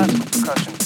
left percussion.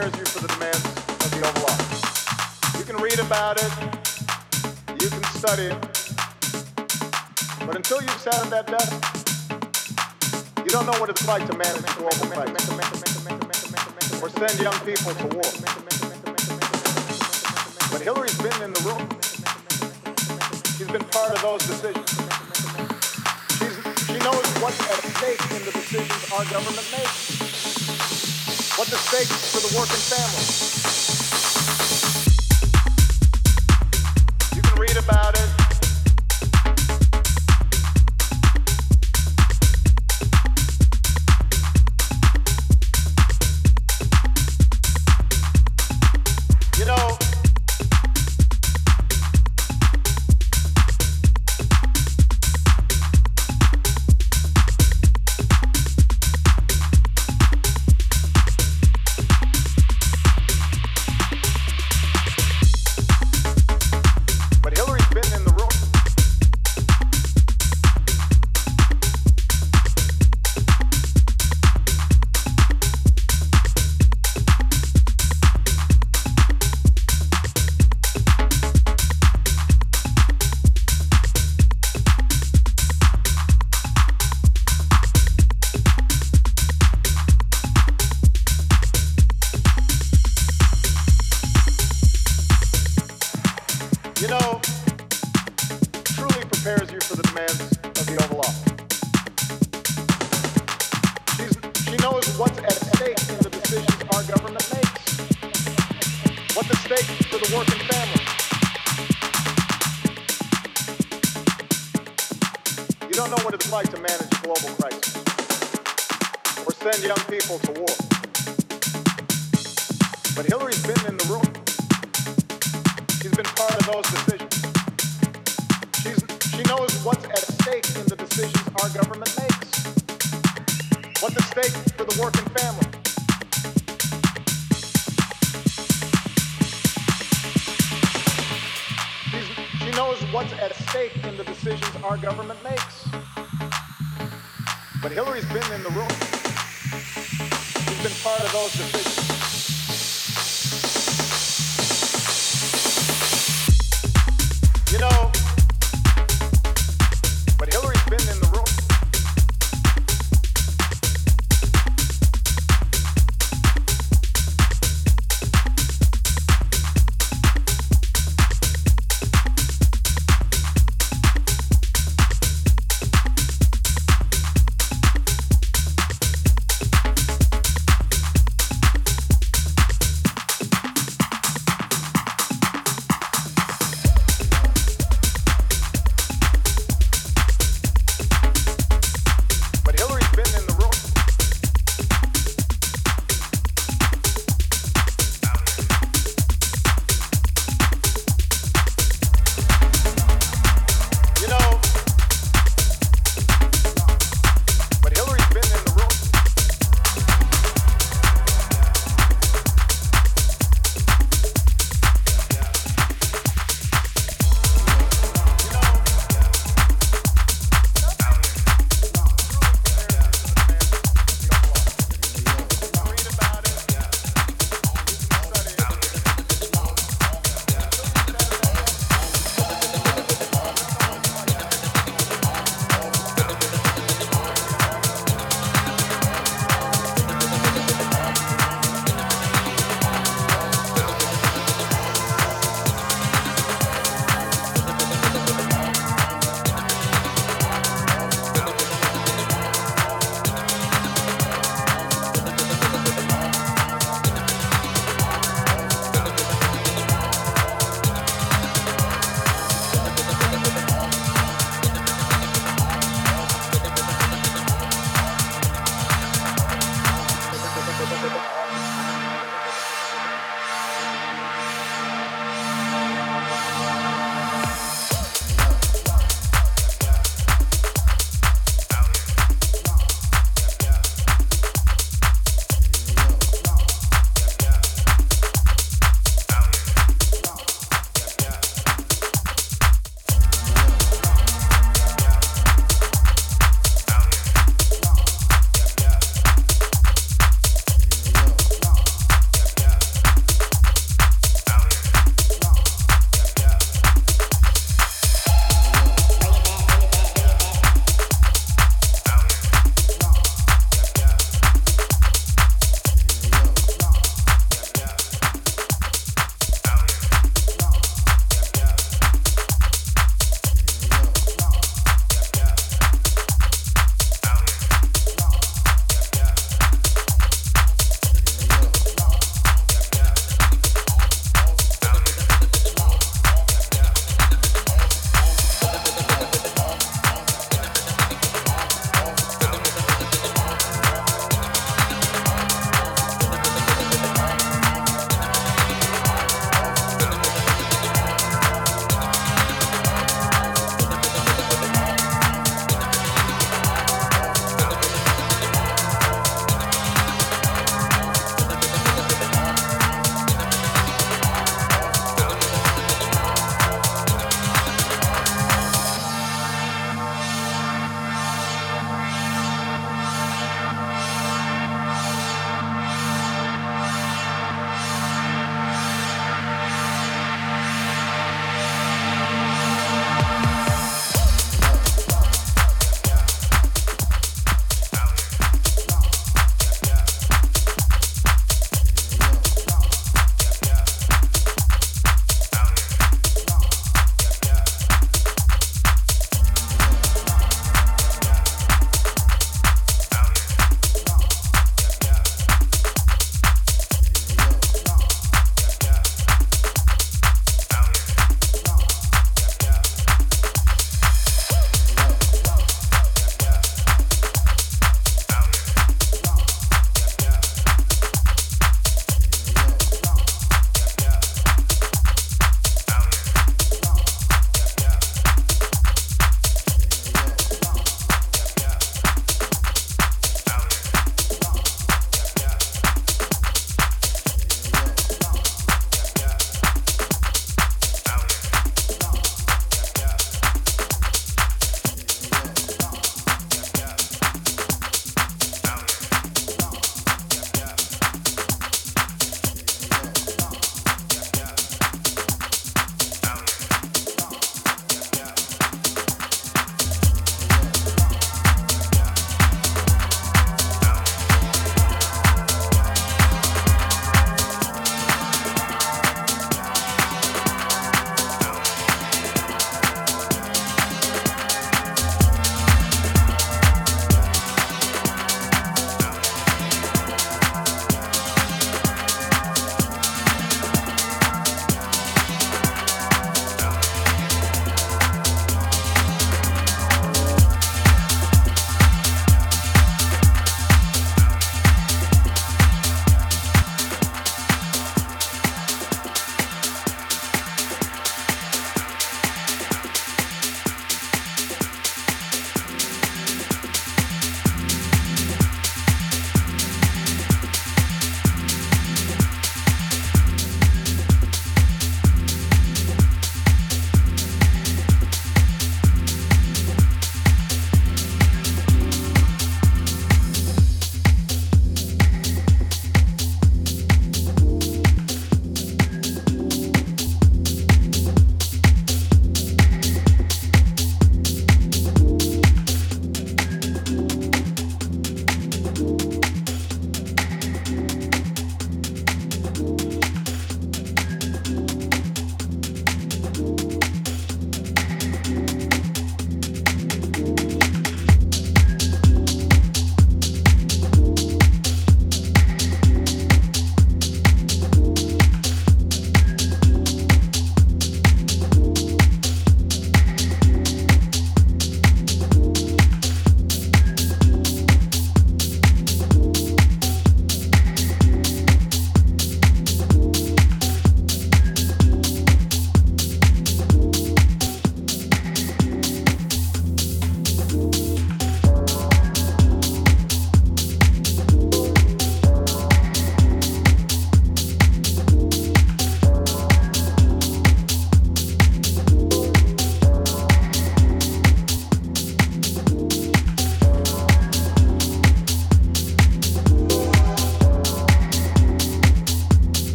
Prepares you for the of the Oval Office. You can read about it, you can study it, but until you've sat at that desk, you don't know what it's like to manage a global crisis or send young people to war. But Hillary's been in the room. She's been part of those decisions. She's, she knows what's at stake in the decisions our government makes. What the stakes for the working family. In the decisions our government makes. What the stake for the working family. She's, she knows what's at stake in the decisions our government makes. But Hillary's been in the room. She's been part of those decisions. You know,